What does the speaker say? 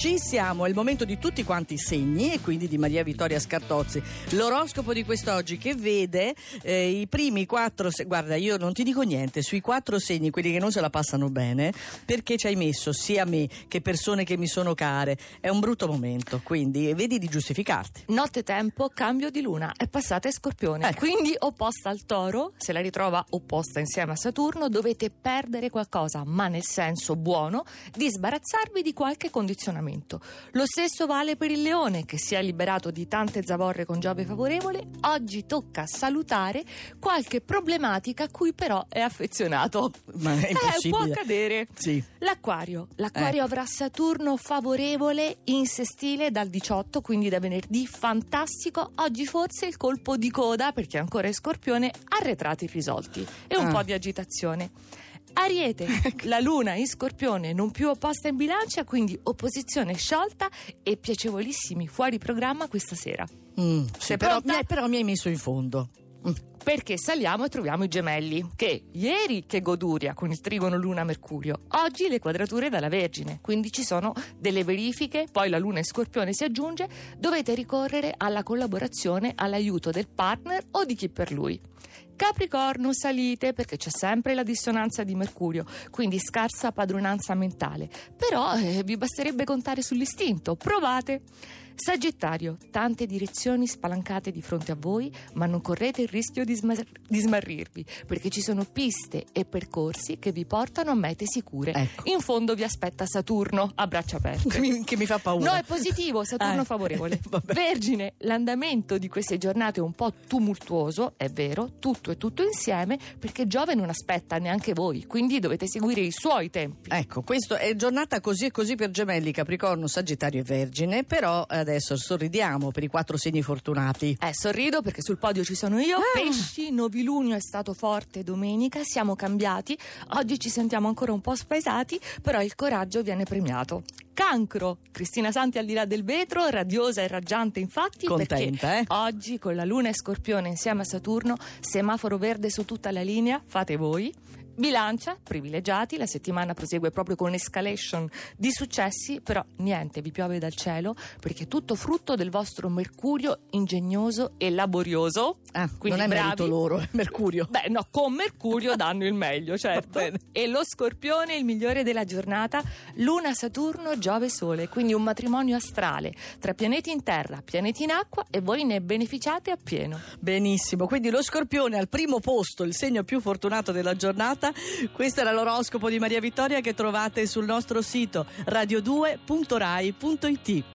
Ci siamo, è il momento di tutti quanti i segni e quindi di Maria Vittoria Scartozzi. L'oroscopo di quest'oggi che vede eh, i primi quattro, se- guarda io non ti dico niente, sui quattro segni, quelli che non se la passano bene, perché ci hai messo sia me che persone che mi sono care. È un brutto momento, quindi vedi di giustificarti. Notte tempo, cambio di luna, è passata in scorpione. Ecco. Quindi opposta al toro, se la ritrova opposta insieme a Saturno, dovete perdere qualcosa, ma nel senso buono, di sbarazzarvi di qualche condizionamento. Lo stesso vale per il leone, che si è liberato di tante zavorre con Giove favorevole. Oggi tocca salutare qualche problematica a cui però è affezionato. Ma è Eh, impossibile. può accadere. Sì. L'acquario. L'acquario Ecco. avrà Saturno favorevole in sestile dal 18, quindi da venerdì fantastico. Oggi forse il colpo di coda, perché ancora è scorpione, arretrati irrisolti e un Ah. po' di agitazione. Ariete, la luna in scorpione non più opposta in bilancia, quindi opposizione sciolta e piacevolissimi fuori programma questa sera. Mm, sì, però, mi hai, però mi hai messo in fondo. Mm. Perché saliamo e troviamo i gemelli, che ieri che goduria con il trigono Luna-Mercurio, oggi le quadrature dalla Vergine, quindi ci sono delle verifiche, poi la Luna in Scorpione si aggiunge, dovete ricorrere alla collaborazione, all'aiuto del partner o di chi per lui. Capricorno salite perché c'è sempre la dissonanza di Mercurio, quindi scarsa padronanza mentale, però eh, vi basterebbe contare sull'istinto, provate. Sagittario, tante direzioni spalancate di fronte a voi, ma non correte il rischio di, sma- di smarrirvi, perché ci sono piste e percorsi che vi portano a mete sicure. Ecco. In fondo vi aspetta Saturno a braccia aperte. Che mi, fa paura. No, è positivo, Saturno Ah, favorevole. Vergine, l'andamento di queste giornate è un po' tumultuoso, è vero, tutto e tutto insieme, perché Giove non aspetta neanche voi, quindi dovete seguire i suoi tempi. Ecco, questa è giornata così e così per Gemelli, Capricorno, Sagittario e Vergine, però adesso sorridiamo per i quattro segni fortunati. Eh, sorrido perché sul podio ci sono io. Pesci, novilunio è stato forte domenica, siamo cambiati. Oggi ci sentiamo ancora un po' spaesati, però il coraggio viene premiato. Cancro, Cristina Santi al di là del vetro, radiosa e raggiante infatti. Contenta, perché eh? Oggi con la Luna e Scorpione insieme a Saturno, semaforo verde su tutta la linea, fate voi. Bilancia, privilegiati, la settimana prosegue proprio con escalation di successi, però niente vi piove dal cielo perché è tutto frutto del vostro mercurio ingegnoso e laborioso. Ah, Quindi non è bravi. merito loro, è Mercurio. Beh, no, con Mercurio danno il meglio, certo. E lo scorpione, il migliore della giornata, Luna, Saturno, Giove, Sole. Quindi un matrimonio astrale tra pianeti in terra, pianeti in acqua e voi ne beneficiate appieno. Benissimo, quindi lo scorpione al primo posto, il segno più fortunato della giornata. Questo era l'oroscopo di Maria Vittoria che trovate sul nostro sito radio2.rai.it.